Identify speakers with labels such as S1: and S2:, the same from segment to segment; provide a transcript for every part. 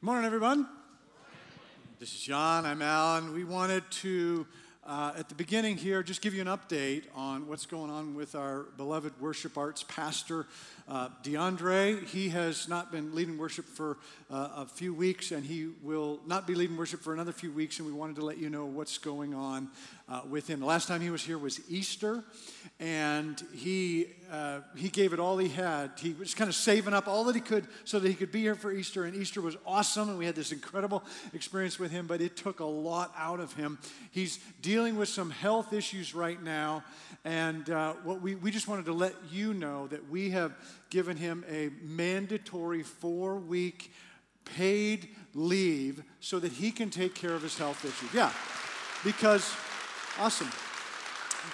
S1: Morning, everyone. This is John. I'm Alan. We wanted to, uh, at the beginning here, just give you an update on what's going on with our beloved worship arts pastor, uh, DeAndre. He has not been leading worship for uh, a few weeks, and he will not be leading worship for another few weeks. And we wanted to let you know what's going on uh, with him. The last time he was here was Easter, and he uh, he gave it all he had. He was kind of saving up all that he could so that he could be here for Easter. And Easter was awesome, and we had this incredible experience with him. But it took a lot out of him. He's dealing with some health issues right now, and uh, what we we just wanted to let you know that we have given him a mandatory four week paid leave so that he can take care of his health issues. Yeah, because, awesome.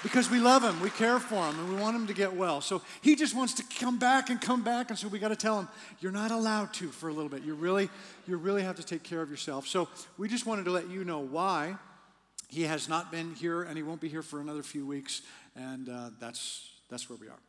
S1: Because we love him, we care for him, and we want him to get well. So he just wants to come back and come back, and so we got to tell him, you're not allowed to for a little bit. You really, you really have to take care of yourself. So we just wanted to let you know why he has not been here, and he won't be here for another few weeks, and uh, that's that's where we are.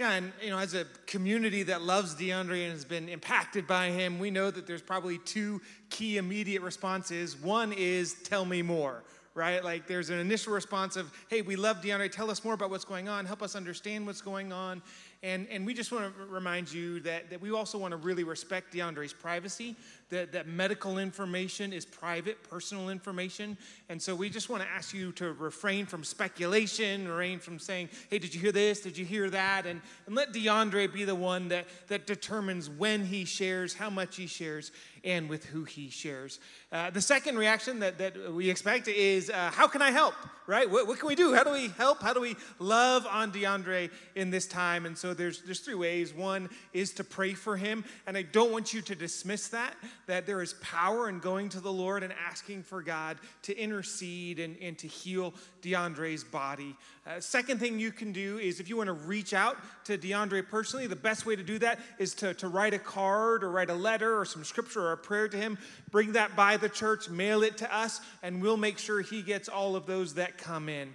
S2: Yeah, and you know, as a community that loves DeAndre and has been impacted by him, we know that there's probably two key immediate responses. One is tell me more, right? Like there's an initial response of, hey, we love DeAndre, tell us more about what's going on, help us understand what's going on. And, and we just want to remind you that, that we also want to really respect DeAndre's privacy, that, that medical information is private, personal information. And so we just want to ask you to refrain from speculation, refrain from saying, hey, did you hear this? Did you hear that? And, and let DeAndre be the one that, that determines when he shares, how much he shares, and with who he shares. Uh, the second reaction that, that we expect is, uh, how can I help, right? What, what can we do? How do we help? How do we love on DeAndre in this time? And so there's, there's three ways. One is to pray for him, and I don't want you to dismiss that, that there is power in going to the Lord and asking for God to intercede and, and to heal DeAndre's body. Uh, second thing you can do is if you want to reach out to DeAndre personally, the best way to do that is to, to write a card or write a letter or some scripture a prayer to him. Bring that by the church, mail it to us, and we'll make sure he gets all of those that come in.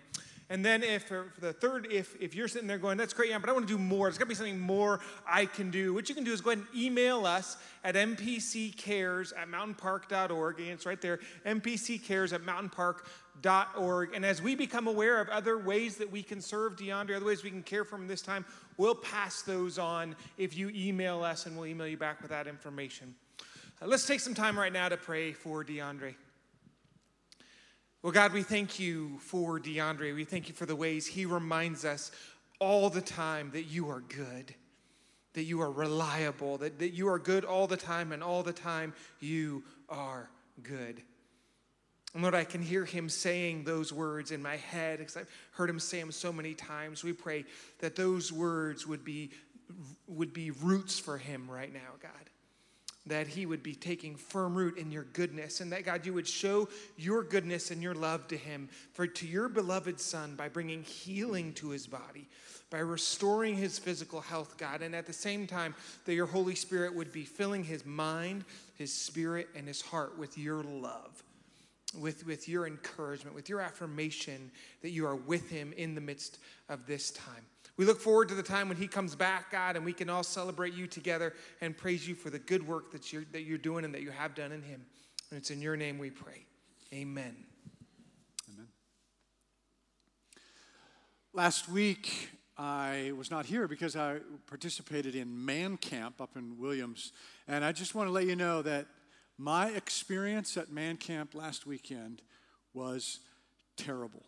S2: And then if the third, if, if you're sitting there going, that's great, yeah, but I want to do more. There's got to be something more I can do. What you can do is go ahead and email us at mpccares at mountainpark.org. And it's right there, mpccares at mountainpark.org. And as we become aware of other ways that we can serve DeAndre, other ways we can care for him this time, we'll pass those on if you email us and we'll email you back with that information. Uh, let's take some time right now to pray for DeAndre. Well, God, we thank you for DeAndre. We thank you for the ways he reminds us all the time that you are good, that you are reliable, that, that you are good all the time, and all the time you are good. And Lord, I can hear him saying those words in my head because I've heard him say them so many times. We pray that those words would be, would be roots for him right now, God that he would be taking firm root in your goodness and that God you would show your goodness and your love to him. For to your beloved son by bringing healing to his body by restoring his physical health God and at the same time that your holy spirit would be filling his mind his spirit and his heart with your love with, with your encouragement with your affirmation that you are with him in the midst of this time we look forward to the time when he comes back, God, and we can all celebrate you together and praise you for the good work that you're, that you're doing and that you have done in him. And it's in your name we pray. Amen. Amen.
S1: Last week, I was not here because I participated in Man Camp up in Williams. And I just want to let you know that my experience at Man Camp last weekend was terrible.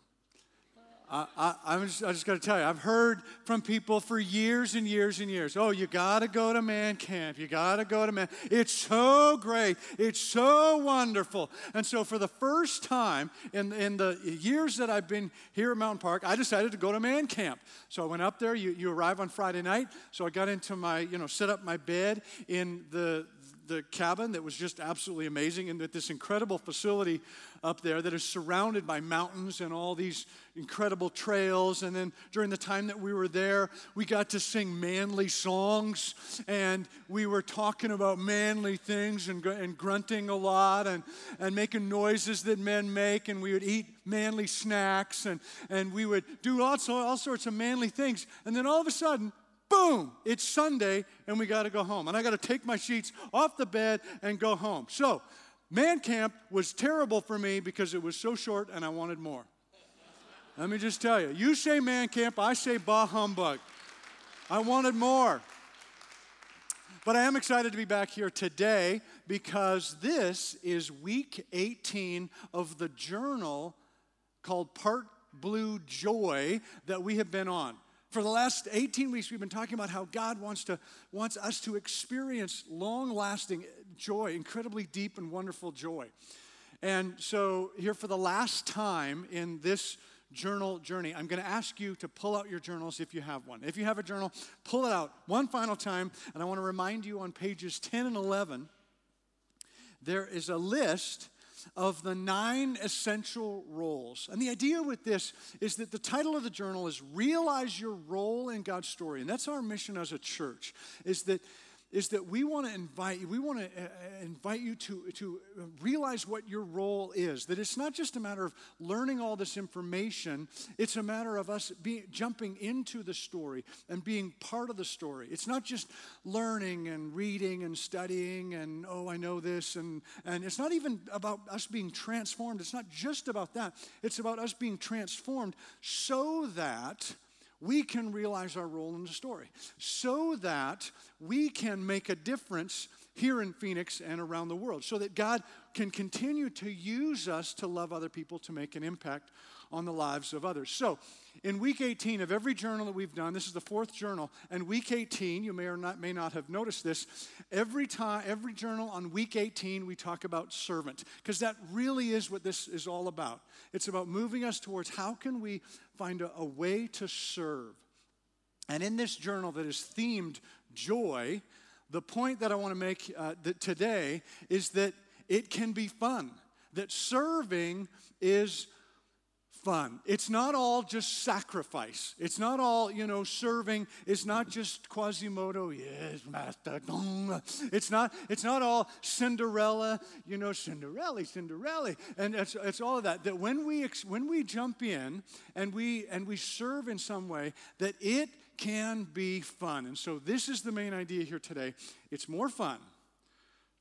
S1: I, I, just, I just got to tell you, I've heard from people for years and years and years. Oh, you got to go to man camp. You got to go to man. It's so great. It's so wonderful. And so, for the first time in, in the years that I've been here at Mountain Park, I decided to go to man camp. So I went up there. You, you arrive on Friday night. So I got into my, you know, set up my bed in the the cabin that was just absolutely amazing, and that this incredible facility up there that is surrounded by mountains and all these incredible trails. And then during the time that we were there, we got to sing manly songs, and we were talking about manly things and, and grunting a lot and, and making noises that men make, and we would eat manly snacks, and, and we would do lots, all sorts of manly things. And then all of a sudden, boom, it's Sunday and we got to go home. And I got to take my sheets off the bed and go home. So, man camp was terrible for me because it was so short and I wanted more. Let me just tell you, you say man camp, I say bah humbug. I wanted more. But I am excited to be back here today because this is week 18 of the journal called Part Blue Joy that we have been on. For the last 18 weeks, we've been talking about how God wants, to, wants us to experience long lasting joy, incredibly deep and wonderful joy. And so, here for the last time in this journal journey, I'm going to ask you to pull out your journals if you have one. If you have a journal, pull it out one final time. And I want to remind you on pages 10 and 11, there is a list of the nine essential roles. And the idea with this is that the title of the journal is Realize Your Role in God's Story. And that's our mission as a church, is that is that we want to invite you, we want to uh, uh, invite you to, to realize what your role is. That it's not just a matter of learning all this information, it's a matter of us jumping into the story and being part of the story. It's not just learning and reading and studying and, oh, I know this. And, and it's not even about us being transformed. It's not just about that. It's about us being transformed so that we can realize our role in the story so that we can make a difference here in Phoenix and around the world, so that God can continue to use us to love other people to make an impact on the lives of others. So, in week 18 of every journal that we've done, this is the fourth journal, and week 18, you may or not may not have noticed this, every time every journal on week 18 we talk about servant because that really is what this is all about. It's about moving us towards how can we find a, a way to serve. And in this journal that is themed joy, the point that I want to make uh, today is that it can be fun. That serving is fun. It's not all just sacrifice. It's not all, you know, serving. It's not just Quasimodo, yes, master. It's not, it's not all Cinderella, you know, Cinderella, Cinderella. And it's, it's all of that. That when we, when we jump in and we, and we serve in some way, that it can be fun. And so this is the main idea here today. It's more fun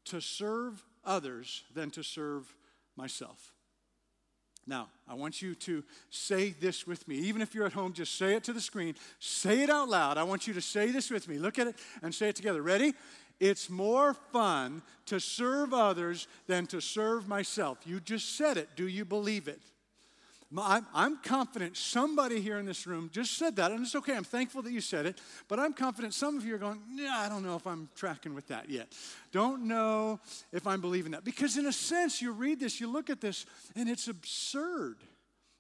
S1: to serve others than to serve myself. Now, I want you to say this with me. Even if you're at home, just say it to the screen. Say it out loud. I want you to say this with me. Look at it and say it together. Ready? It's more fun to serve others than to serve myself. You just said it. Do you believe it? I'm confident somebody here in this room just said that, and it's okay. I'm thankful that you said it, but I'm confident some of you are going, yeah, I don't know if I'm tracking with that yet. Don't know if I'm believing that. Because in a sense, you read this, you look at this, and it's absurd.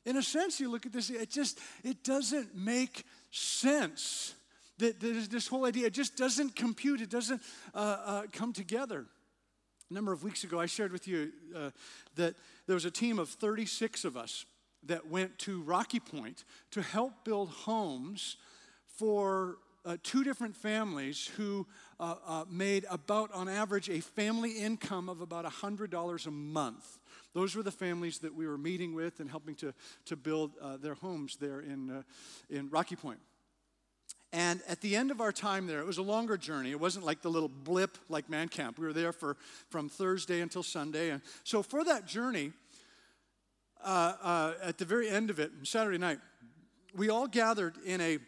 S1: In a sense, you look at this, it just, it doesn't make sense. That, this whole idea, just doesn't compute, it doesn't uh, uh, come together. A number of weeks ago, I shared with you uh, that there was a team of 36 of us that went to Rocky Point to help build homes for uh, two different families who uh, uh, made about, on average, a family income of about $100 a month. Those were the families that we were meeting with and helping to, to build uh, their homes there in, uh, in Rocky Point. And at the end of our time there, it was a longer journey. It wasn't like the little blip like Man Camp. We were there for, from Thursday until Sunday. And so for that journey, uh, uh, at the very end of it, Saturday night, we all gathered in a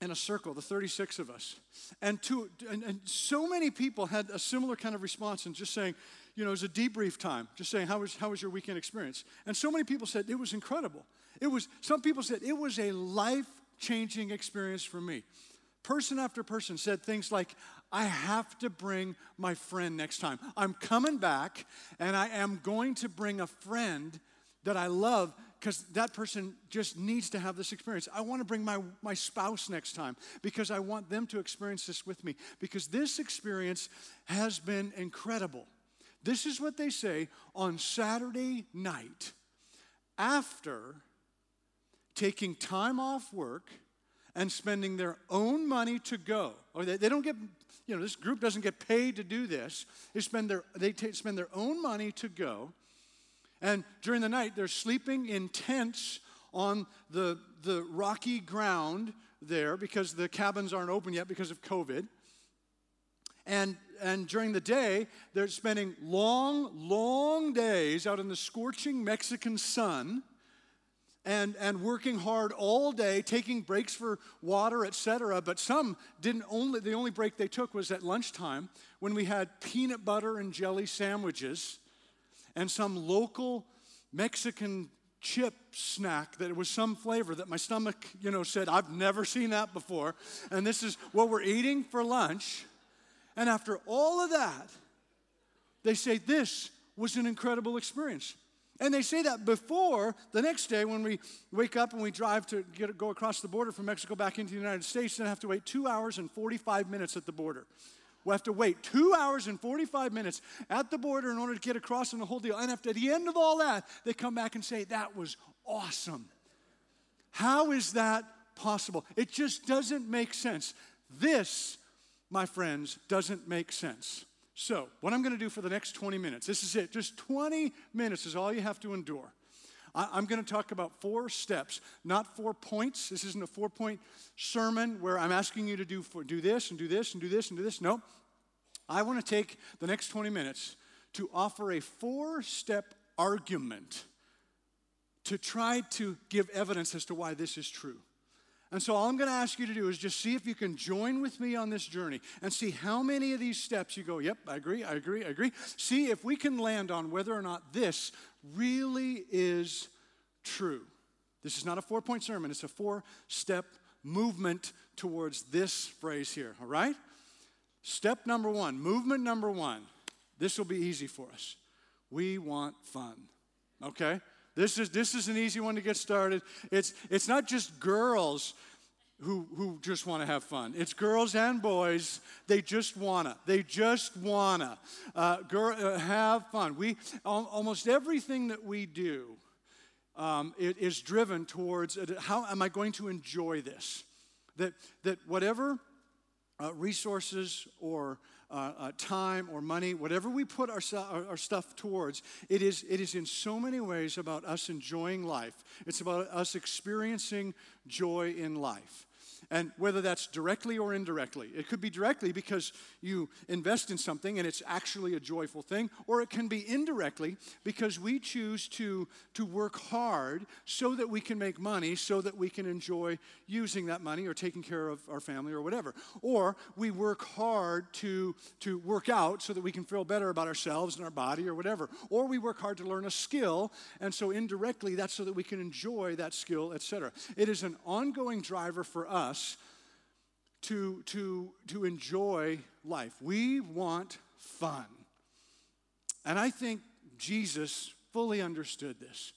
S1: in a circle, the 36 of us. And, to, and, and, so many people had a similar kind of response and just saying, you know, it was a debrief time, just saying, how was, how was your weekend experience? And so many people said, it was incredible. It was, some people said, it was a life changing experience for me. Person after person said things like, I have to bring my friend next time. I'm coming back and I am going to bring a friend that I love because that person just needs to have this experience. I want to bring my, my spouse next time because I want them to experience this with me because this experience has been incredible. This is what they say on Saturday night after taking time off work and spending their own money to go. Or they, they don't get, you know, this group doesn't get paid to do this. They spend their, they t- spend their own money to go and during the night, they're sleeping in tents on the, the rocky ground there because the cabins aren't open yet because of COVID. And, and during the day, they're spending long, long days out in the scorching Mexican sun and, and working hard all day, taking breaks for water, etc. But some didn't only, the only break they took was at lunchtime when we had peanut butter and jelly sandwiches and some local Mexican chip snack that was some flavor that my stomach, you know, said, I've never seen that before. And this is what we're eating for lunch. And after all of that, they say, This was an incredible experience. And they say that before the next day when we wake up and we drive to get, go across the border from Mexico back into the United States, and have to wait two hours and 45 minutes at the border. We'll have to wait two hours and 45 minutes at the border in order to get across and the whole deal. And after the end of all that, they come back and say, That was awesome. How is that possible? It just doesn't make sense. This, my friends, doesn't make sense. So, what I'm going to do for the next 20 minutes, this is it, just 20 minutes is all you have to endure. I'm going to talk about four steps, not four points. This isn't a four point sermon where I'm asking you to do, for, do this and do this and do this and do this. No. I want to take the next 20 minutes to offer a four step argument to try to give evidence as to why this is true. And so, all I'm going to ask you to do is just see if you can join with me on this journey and see how many of these steps you go, yep, I agree, I agree, I agree. See if we can land on whether or not this really is true. This is not a four point sermon, it's a four step movement towards this phrase here, all right? Step number one, movement number one. This will be easy for us. We want fun, okay? This is, this is an easy one to get started. It's, it's not just girls who, who just want to have fun. It's girls and boys. They just wanna. They just wanna uh, girl, uh, have fun. We almost everything that we do um, it is driven towards uh, how am I going to enjoy this? That that whatever uh, resources or uh, uh, time or money, whatever we put our, our, our, stuff towards, it is, it is in so many ways about us enjoying life. It's about us experiencing joy in life. And whether that's directly or indirectly, it could be directly because you invest in something and it's actually a joyful thing, or it can be indirectly because we choose to, to work hard so that we can make money, so that we can enjoy using that money or taking care of our family or whatever. Or we work hard to, to work out so that we can feel better about ourselves and our body or whatever. Or we work hard to learn a skill, and so indirectly that's so that we can enjoy that skill, etc. It is an ongoing driver for us us to, to, to enjoy life. We want fun. And I think Jesus fully understood this.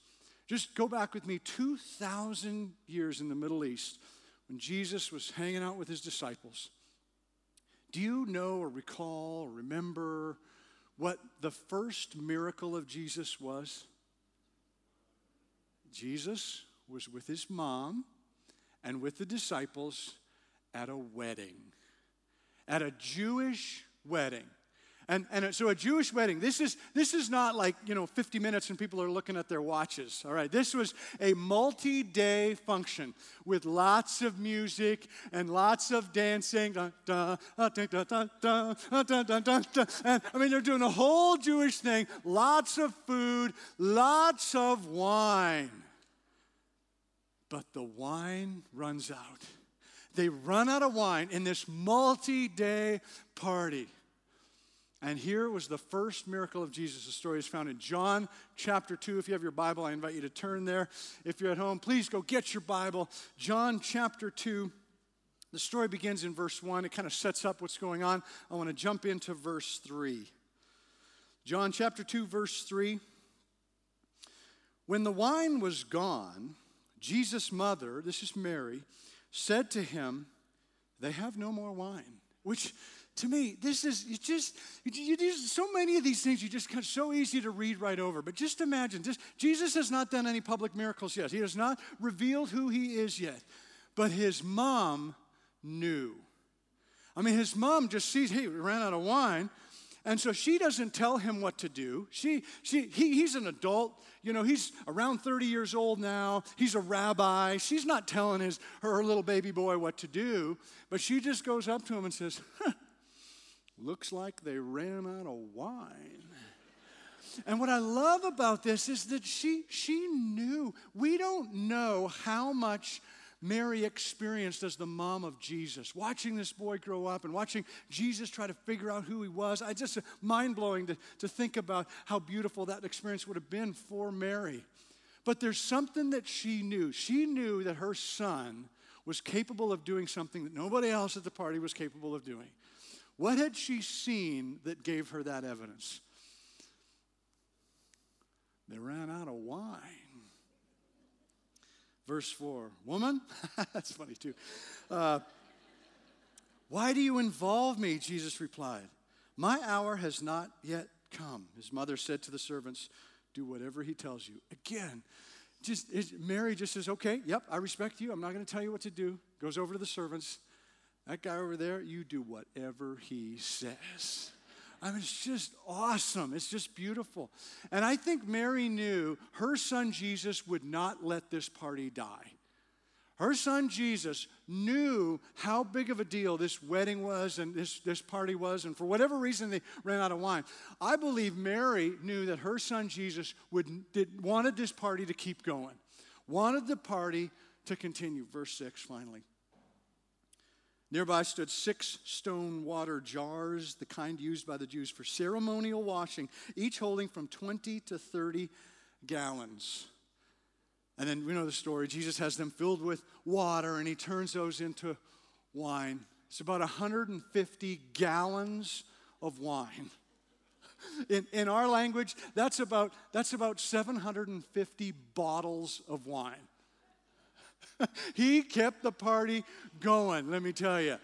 S1: Just go back with me 2,000 years in the Middle East when Jesus was hanging out with his disciples. Do you know or recall or remember what the first miracle of Jesus was? Jesus was with his mom and with the disciples at a wedding, at a Jewish wedding. And, and so a Jewish wedding, this is, this is not like, you know, 50 minutes and people are looking at their watches. All right, this was a multi day function with lots of music and lots of dancing. And I mean, they're doing a whole Jewish thing, lots of food, lots of wine but the wine runs out. They run out of wine in this multi day party. And here was the first miracle of Jesus. The story is found in John chapter 2. If you have your Bible, I invite you to turn there. If you're at home, please go get your Bible. John chapter 2. The story begins in verse 1. It kind of sets up what's going on. I want to jump into verse 3. John chapter 2, verse 3. When the wine was gone, Jesus' mother, this is Mary, said to him, They have no more wine. Which to me, this is just you, you, so many of these things you just kind so easy to read right over. But just imagine, just Jesus has not done any public miracles yet. He has not revealed who he is yet. But his mom knew. I mean, his mom just sees, hey, we ran out of wine. And so she doesn't tell him what to do. She, she, he, he's an adult. You know, he's around 30 years old now. He's a rabbi. She's not telling his, her little baby boy what to do. But she just goes up to him and says, Looks like they ran out of wine. And what I love about this is that she, she knew. We don't know how much Mary experienced as the mom of Jesus, watching this boy grow up and watching Jesus try to figure out who he was. I just mind blowing to, to think about how beautiful that experience would have been for Mary. But there's something that she knew. She knew that her son was capable of doing something that nobody else at the party was capable of doing. What had she seen that gave her that evidence? They ran out of wine. Verse 4 Woman, that's funny too. Uh, Why do you involve me? Jesus replied. My hour has not yet come. His mother said to the servants, Do whatever he tells you. Again, just Mary just says, Okay, yep, I respect you. I'm not going to tell you what to do. Goes over to the servants. That guy over there, you do whatever he says. I mean, it's just awesome. It's just beautiful. And I think Mary knew her son Jesus would not let this party die. Her son Jesus knew how big of a deal this wedding was and this, this party was, and for whatever reason they ran out of wine. I believe Mary knew that her son Jesus would, did, wanted this party to keep going, wanted the party to continue. Verse 6 finally. Nearby stood six stone water jars, the kind used by the Jews for ceremonial washing, each holding from 20 to 30 gallons. And then we know the story. Jesus has them filled with water and he turns those into wine. It's about 150 gallons of wine. In, in our language, that's about, that's about 750 bottles of wine. he kept the party going, let me tell you.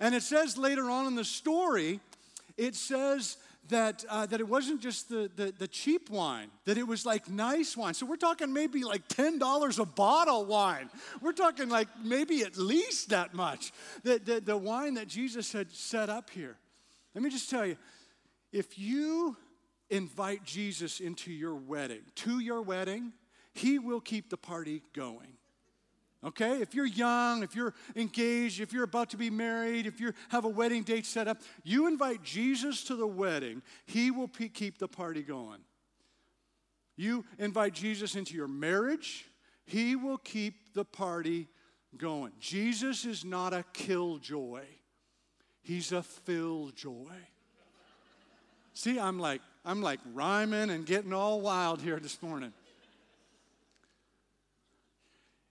S1: And it says later on in the story, it says that, uh, that it wasn't just the, the, the, cheap wine, that it was like nice wine. So we're talking maybe like $10 a bottle wine. We're talking like maybe at least that much. The, the, the wine that Jesus had set up here. Let me just tell you if you invite Jesus into your wedding, to your wedding, he will keep the party going. Okay? If you're young, if you're engaged, if you're about to be married, if you have a wedding date set up, you invite Jesus to the wedding, he will pe- keep the party going. You invite Jesus into your marriage, he will keep the party going. Jesus is not a killjoy, he's a fill joy. See, I'm like, I'm like rhyming and getting all wild here this morning.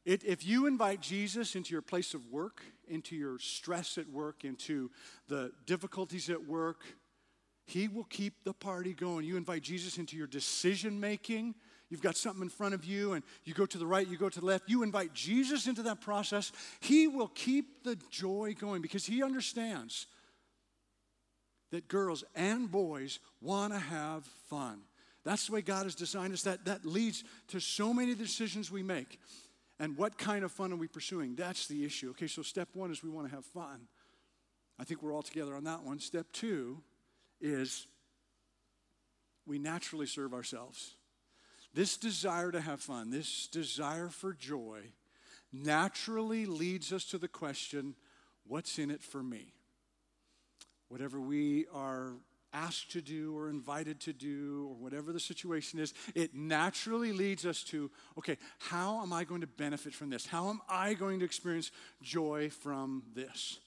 S1: It, if you invite Jesus into your place of work, into your stress at work, into the difficulties at work, he will keep the party going. You invite Jesus into your decision making. You've got something in front of you, and you go to the right, you go to the left. You invite Jesus into that process. He will keep the joy going because he understands that girls and boys want to have fun. That's the way God has designed us. That, that leads to so many decisions we make. And what kind of fun are we pursuing? That's the issue. Okay, so step one is we want to have fun. I think we're all together on that one. Step two is we naturally serve ourselves. This desire to have fun, this desire for joy, naturally leads us to the question what's in it for me? Whatever we are asked to do or invited to do or whatever the situation is, it naturally leads us to okay, how am I going to benefit from this? How am I going to experience joy from this?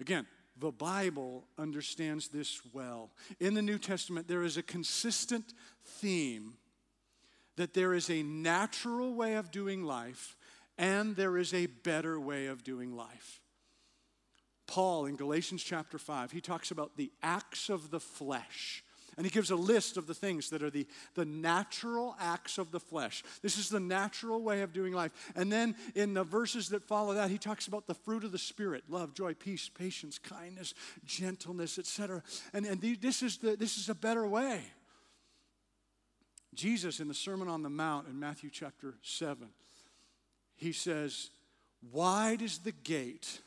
S1: Again, the Bible understands this well. In the New Testament, there is a consistent theme that there is a natural way of doing life and there is a better way of doing life. Paul in Galatians chapter 5, he talks about the acts of the flesh. And he gives a list of the things that are the, the natural acts of the flesh. This is the natural way of doing life. And then in the verses that follow that, he talks about the fruit of the Spirit love, joy, peace, patience, kindness, gentleness, etc. And, and the, this, is the, this is a better way. Jesus, in the Sermon on the Mount in Matthew chapter 7, he says, Wide is the gate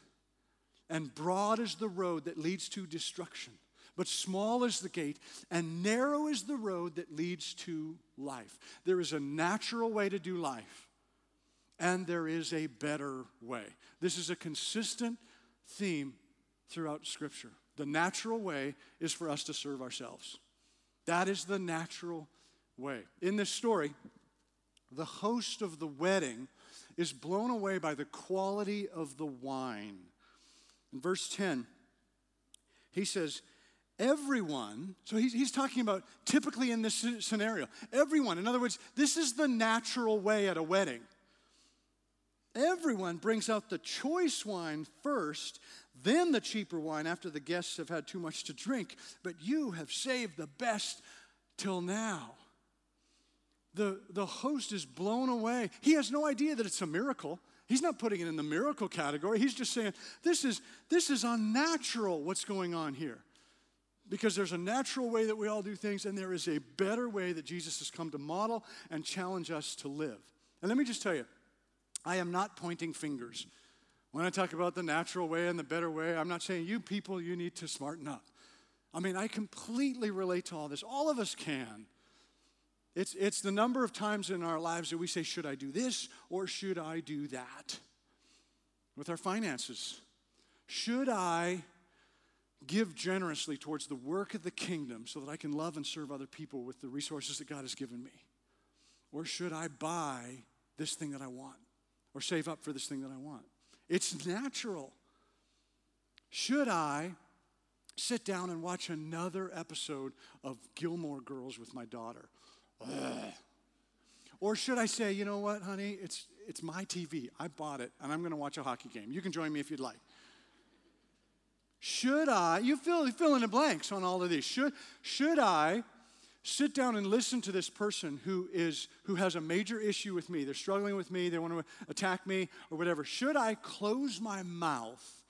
S1: and broad is the road that leads to destruction. But small is the gate, and narrow is the road that leads to life. There is a natural way to do life, and there is a better way. This is a consistent theme throughout Scripture. The natural way is for us to serve ourselves. That is the natural way. In this story, the host of the wedding is blown away by the quality of the wine. In verse 10, he says, Everyone, so he's, he's talking about typically in this scenario, everyone, in other words, this is the natural way at a wedding. Everyone brings out the choice wine first, then the cheaper wine after the guests have had too much to drink. But you have saved the best till now. The, the host is blown away. He has no idea that it's a miracle. He's not putting it in the miracle category. He's just saying, this is, this is unnatural what's going on here. Because there's a natural way that we all do things, and there is a better way that Jesus has come to model and challenge us to live. And let me just tell you, I am not pointing fingers. When I talk about the natural way and the better way, I'm not saying you people, you need to smarten up. I mean, I completely relate to all this. All of us can. It's, it's the number of times in our lives that we say, Should I do this or should I do that? With our finances. Should I give generously towards the work of the kingdom so that I can love and serve other people with the resources that God has given me? Or should I buy this thing that I want or save up for this thing that I want? It's natural. Should I sit down and watch another episode of Gilmore Girls with my daughter? Ugh. Or should I say, you know what, honey, it's, it's my TV. I bought it, and I'm going to watch a hockey game. You can join me if you'd like. Should I, you fill, you fill in the blanks on all of these. Should, should I sit down and listen to this person who, is, who has a major issue with me? They're struggling with me, they want to attack me, or whatever. Should I close my mouth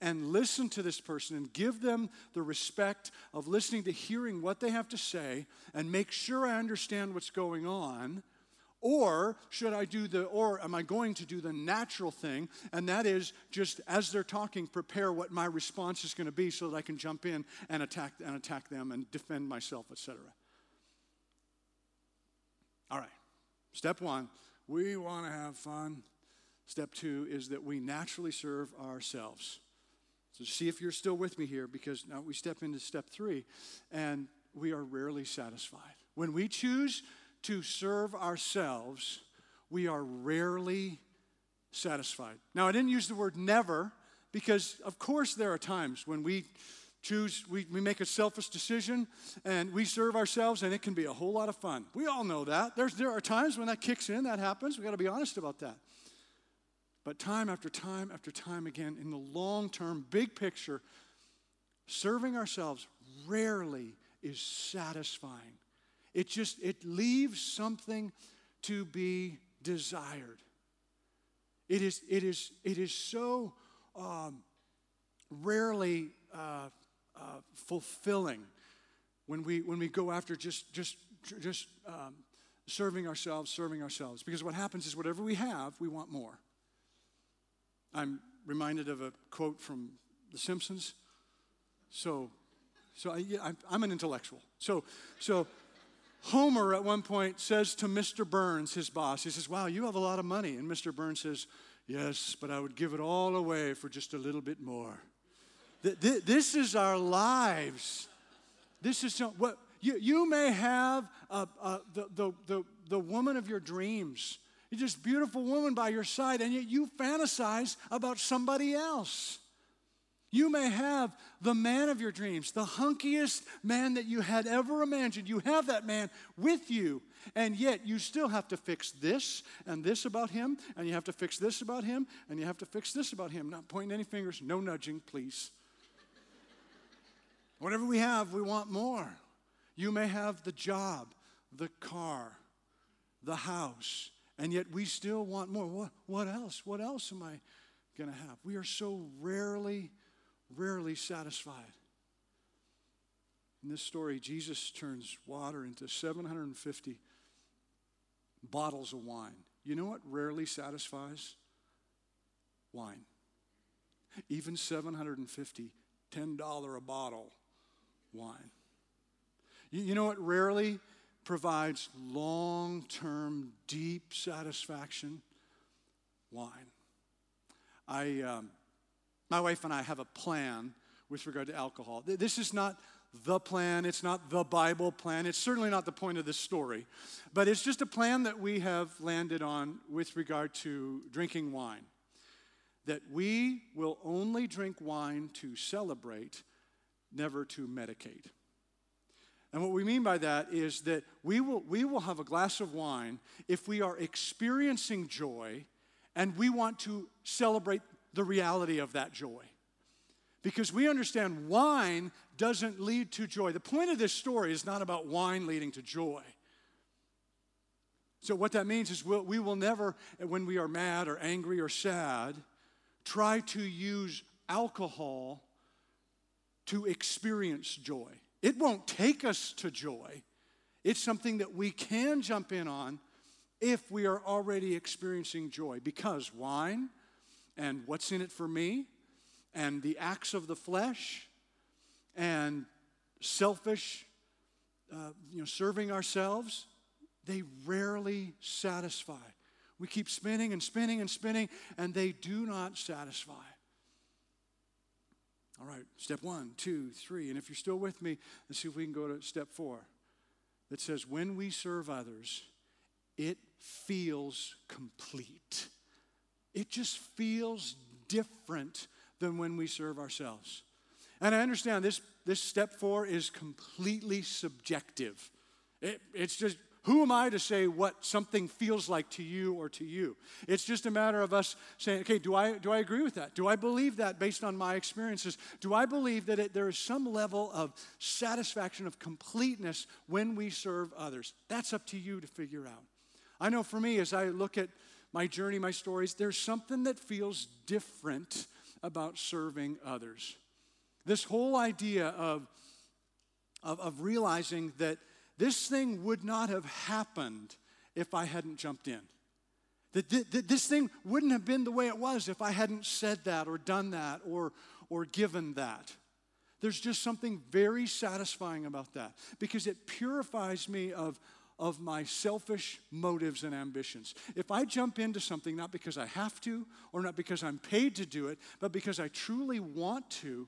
S1: and listen to this person and give them the respect of listening to hearing what they have to say and make sure I understand what's going on? Or should I do the, or am I going to do the natural thing? And that is just as they're talking, prepare what my response is going to be so that I can jump in and attack, and attack them and defend myself, etc. All right. Step one, we want to have fun. Step two is that we naturally serve ourselves. So see if you're still with me here because now we step into step three and we are rarely satisfied. When we choose to serve ourselves, we are rarely satisfied. Now, I didn't use the word never because, of course, there are times when we choose, we, we make a selfish decision and we serve ourselves, and it can be a whole lot of fun. We all know that. There's, there are times when that kicks in, that happens. We got to be honest about that. But time after time after time again, in the long term, big picture, serving ourselves rarely is satisfying. It just it leaves something to be desired. It is it is it is so um, rarely uh, uh, fulfilling when we when we go after just just just um, serving ourselves, serving ourselves. Because what happens is whatever we have, we want more. I'm reminded of a quote from The Simpsons. So, so I, am an intellectual. So, so Homer at one point says to Mr. Burns, his boss, he says, Wow, you have a lot of money. And Mr. Burns says, Yes, but I would give it all away for just a little bit more. This is our lives. This is what you, you may have uh, uh, the, the, the, the woman of your dreams you're just beautiful woman by your side, and yet you fantasize about somebody else. You may have the man of your dreams, the hunkiest man that you had ever imagined. You have that man with you, and yet you still have to fix this and this about him, and you have to fix this about him, and you have to fix this about him. Not pointing any fingers, no nudging, please. Whatever we have, we want more. You may have the job, the car, the house, and yet we still want more. What, what else? What else am I going to have? We are so rarely, rarely satisfied. In this story, Jesus turns water into 750 bottles of wine. You know what rarely satisfies? Wine. Even 750, $10 a bottle wine. You, you know what rarely provides long term, deep satisfaction? Wine. I, um, my wife and I have a plan with regard to alcohol. This is not the plan, it's not the Bible plan, it's certainly not the point of this story, but it's just a plan that we have landed on with regard to drinking wine. That we will only drink wine to celebrate, never to medicate. And what we mean by that is that we will, we will have a glass of wine if we are experiencing joy and we want to celebrate the reality of that joy. Because we understand wine doesn't lead to joy. The point of this story is not about wine leading to joy. So, what that means is we'll, we will never, when we are mad or angry or sad, try to use alcohol to experience joy. It won't take us to joy. It's something that we can jump in on if we are already experiencing joy. Because wine and what's in it for me and the acts of the flesh and selfish, uh, you know, serving ourselves, they rarely satisfy. We keep spinning and spinning and spinning, and they do not satisfy. All right, step one, two, three. And if you're still with me, let's see if we can go to step four. That says, when we serve others, it feels complete. It just feels different than when we serve ourselves. And I understand this, this step four is completely subjective. It, it's just who am I to say what something feels like to you or to you? It's just a matter of us saying, okay, do I, do I agree with that? Do I believe that based on my experiences? Do I believe that it, there is some level of satisfaction, of completeness when we serve others? That's up to you to figure out. I know for me, as I look at my journey, my stories, there's something that feels different about serving others. This whole idea of, of, of realizing that this thing would not have happened if I hadn't jumped in. That, this thing wouldn't have been the way it was if I hadn't said that or done that or, or given that. There's just something very satisfying about that because it purifies me of, of my selfish motives and ambitions. If I jump into something not because I have to or not because I'm paid to do it, but because I truly want to,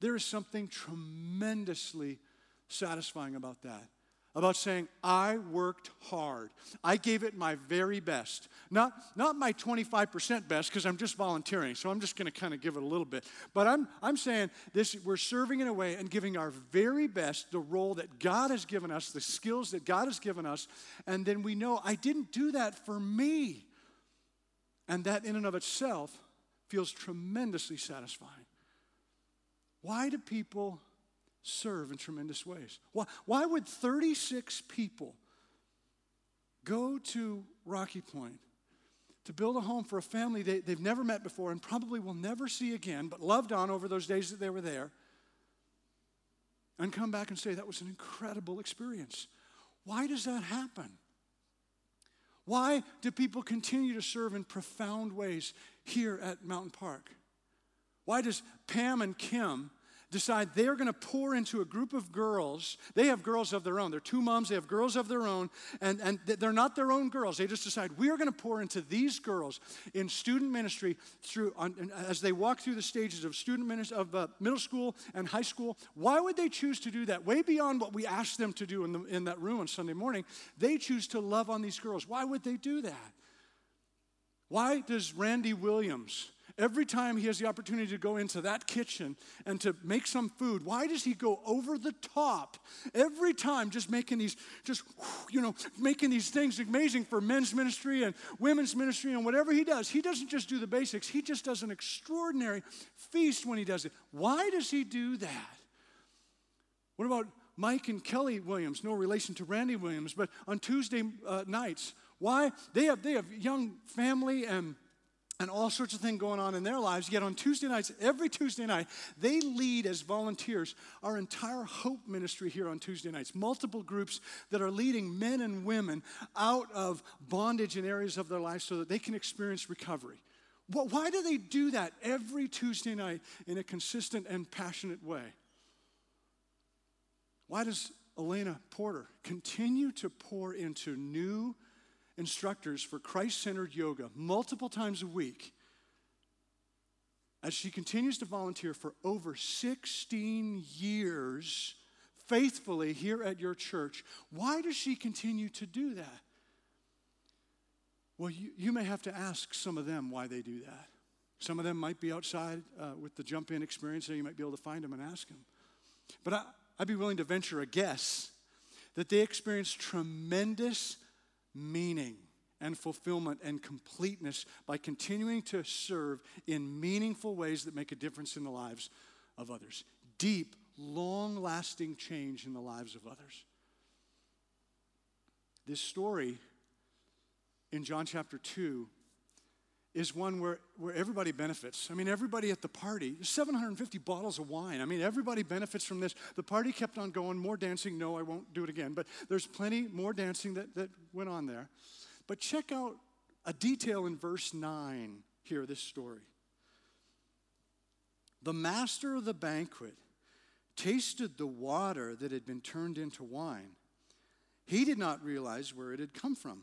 S1: there is something tremendously satisfying about that about saying, I worked hard. I gave it my very best. Not, not my 25% best, because I'm just volunteering, so I'm just going to kind of give it a little bit. But I'm, I'm saying this we're serving in a way and giving our very best, the role that God has given us, the skills that God has given us, and then we know I didn't do that for me. And that in and of itself feels tremendously satisfying. Why do people serve in tremendous ways. Why, why would 36 people go to Rocky Point to build a home for a family they, they've never met before and probably will never see again, but loved on over those days that they were there, and come back and say that was an incredible experience? Why does that happen? Why do people continue to serve in profound ways here at Mountain Park? Why does Pam and Kim decide they're going to pour into a group of girls. They have girls of their own. They're two moms, they have girls of their own, and, and they're not their own girls. They just decide we are going to pour into these girls in student ministry through on, as they walk through the stages of student ministry, of uh, middle school and high school. Why would they choose to do that? Way beyond what we asked them to do in, the, in that room on Sunday morning. They choose to love on these girls. Why would they do that? Why does Randy Williams? Every time he has the opportunity to go into that kitchen and to make some food, why does he go over the top every time just making these, just, you know, making these things amazing for men's ministry and women's ministry and whatever he does? He doesn't just do the basics, he just does an extraordinary feast when he does it. Why does he do that? What about Mike and Kelly Williams? No relation to Randy Williams, but on Tuesday uh, nights, why? They have, they have young family and and all sorts of things going on in their lives. Yet on Tuesday nights, every Tuesday night, they lead as volunteers our entire Hope ministry here on Tuesday nights. Multiple groups that are leading men and women out of bondage in areas of their lives so that they can experience recovery. Why do they do that every Tuesday night in a consistent and passionate way? Why does Elena Porter continue to pour into new instructors for Christ centered yoga multiple times a week as she continues to volunteer for over 16 years faithfully here at your church. Why does she continue to do that? Well, you, you may have to ask some of them why they do that. Some of them might be outside uh, with the jump in experience, and you might be able to find them and ask them. But I, I'd be willing to venture a guess that they experience tremendous meaning and fulfillment and completeness by continuing to serve in meaningful ways that make a difference in the lives of others. Deep, long lasting change in the lives of others. This story in John chapter 2 is one where, where everybody benefits. I mean, everybody at the party, 750 bottles of wine. I mean, everybody benefits from this. The party kept on going, more dancing. No, I won't do it again. But there's plenty more dancing that, that went on there. But check out a detail in verse 9 here, this story. The master of the banquet tasted the water that had been turned into wine. He did not realize where it had come from,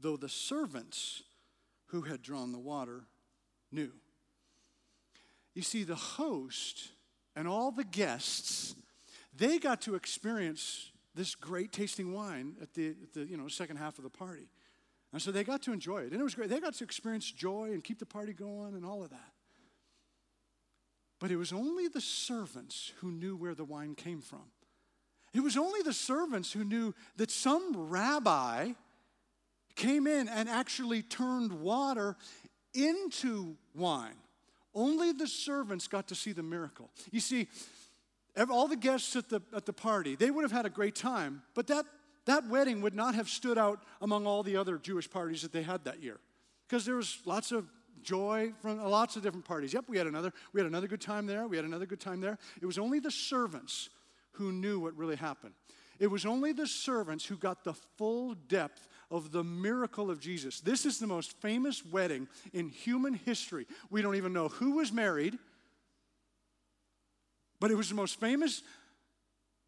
S1: though the servants who had drawn the water knew. You see, the host and all the guests, they got to experience this great tasting wine at the, at the you know, second half of the party. And so they got to enjoy it. And it was great. They got to experience joy and keep the party going and all of that. But it was only the servants who knew where the wine came from. It was only the servants who knew that some rabbi came in and actually turned water into wine. Only the servants got to see the miracle. You see, all the guests at the, at the party, they would have had a great time, but that, that wedding would not have stood out among all the other Jewish parties that they had that year. Because there was lots of joy from lots of different parties. Yep, we had another, we had another good time there, we had another good time there. It was only the servants who knew what really happened. It was only the servants who got the full depth of the miracle of Jesus. This is the most famous wedding in human history. We don't even know who was married, but it was the most famous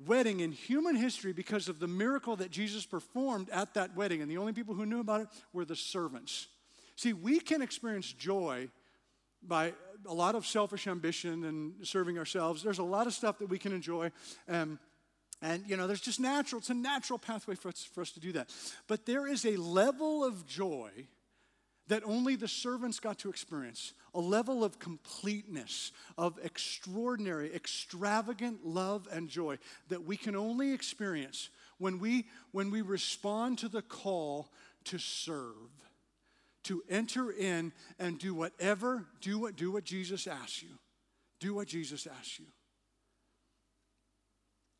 S1: wedding in human history because of the miracle that Jesus performed at that wedding. And the only people who knew about it were the servants. See, we can experience joy by a lot of selfish ambition and serving ourselves. There's a lot of stuff that we can enjoy. And, you know, there's just natural, it's a natural pathway for us, for us to do that. But there is a level of joy that only the servants got to experience a level of completeness, of extraordinary, extravagant love and joy that we can only experience when we, when we respond to the call to serve, to enter in and do whatever, do what, do what Jesus asks you. Do what Jesus asks you.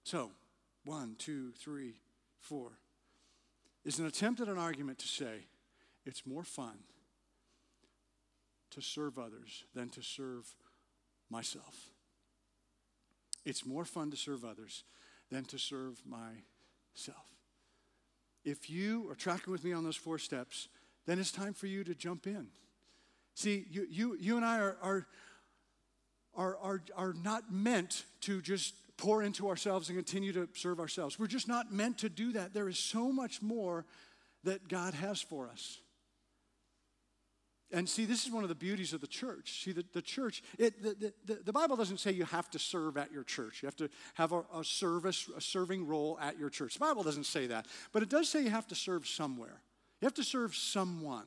S1: So, one, two, three, four, is an attempt at an argument to say it's more fun to serve others than to serve myself. It's more fun to serve others than to serve myself. If you are tracking with me on those four steps, then it's time for you to jump in. See, you, you, you and I are, are, are, are, are not meant to just pour into ourselves and continue to serve ourselves. We're just not meant to do that. There is so much more that God has for us. And see, this is one of the beauties of the church. See, the, the church, it, the, the, the Bible doesn't say you have to serve at your church. You have to have a, a service, a serving role at your church. The Bible doesn't say that. But it does say you have to serve somewhere. You have to serve someone.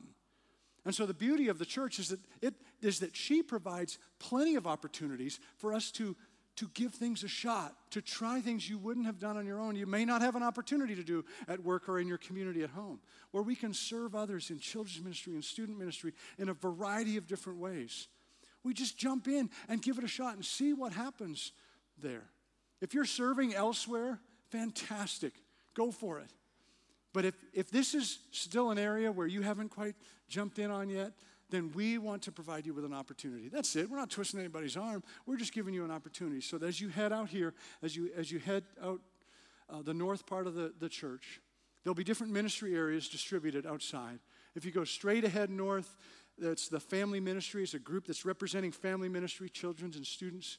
S1: And so the beauty of the church is that it is that she provides plenty of opportunities for us to to give things a shot, to try things you wouldn't have done on your own. You may not have an opportunity to do at work or in your community at home, where we can serve others in children's ministry and student ministry in a variety of different ways. We just jump in and give it a shot and see what happens there. If you're serving elsewhere, fantastic. Go for it. But if, if this is still an area where you haven't quite jumped in on yet, then we want to provide you with an opportunity. That's it. We're not twisting anybody's arm. We're just giving you an opportunity. So as you head out here, as you as you head out uh, the north part of the, the church, there'll be different ministry areas distributed outside. If you go straight ahead north, that's the family ministry. It's a group that's representing family ministry, children's and students.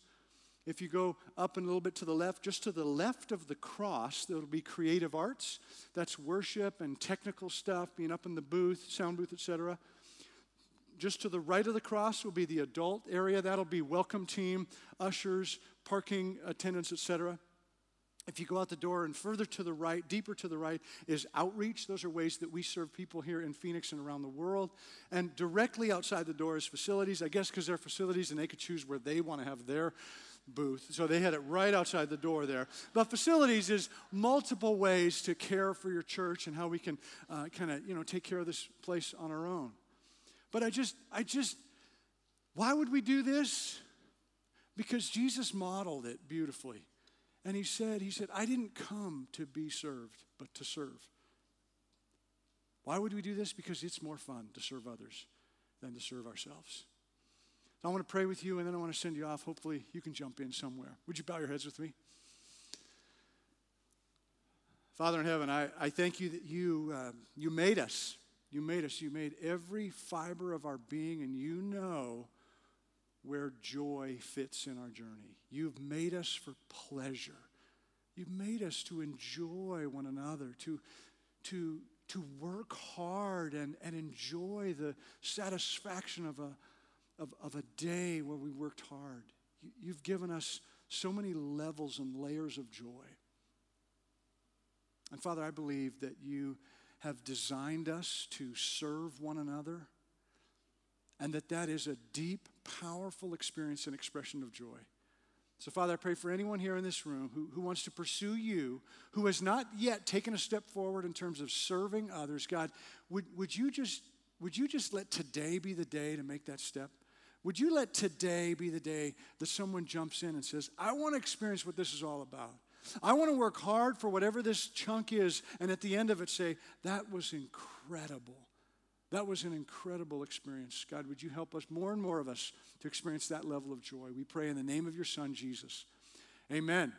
S1: If you go up and a little bit to the left, just to the left of the cross, there'll be creative arts. That's worship and technical stuff, being up in the booth, sound booth, etc. Just to the right of the cross will be the adult area. That'll be welcome team, ushers, parking attendants, etc. If you go out the door and further to the right, deeper to the right, is outreach. Those are ways that we serve people here in Phoenix and around the world. And directly outside the door is facilities, I guess because they're facilities and they could choose where they want to have their booth. So they had it right outside the door there. But facilities is multiple ways to care for your church and how we can uh, kind of, you know, take care of this place on our own. But I just, I just, why would we do this? Because Jesus modeled it beautifully. And he said, he said, I didn't come to be served, but to serve. Why would we do this? Because it's more fun to serve others than to serve ourselves. I want to pray with you and then I want to send you off. Hopefully, you can jump in somewhere. Would you bow your heads with me? Father in heaven, I, I thank you that you, uh, you made us. You made us. You made every fiber of our being, and you know where joy fits in our journey. You've made us for pleasure. You've made us to enjoy one another, to, to, to work hard and, and enjoy the satisfaction of a, of, of a day where we worked hard. You, you've given us so many levels and layers of joy. And Father, I believe that you have designed us to serve one another and that that is a deep, powerful experience and expression of joy. So, Father, I pray for anyone here in this room who, who wants to pursue you, who has not yet taken a step forward in terms of serving others. God, would, would, you just, would you just let today be the day to make that step? Would you let today be the day that someone jumps in and says, I want to experience what this is all about? I want to work hard for whatever this chunk is, and at the end of it, say, That was incredible. That was an incredible experience. God, would you help us, more and more of us, to experience that level of joy? We pray in the name of your Son, Jesus. Amen.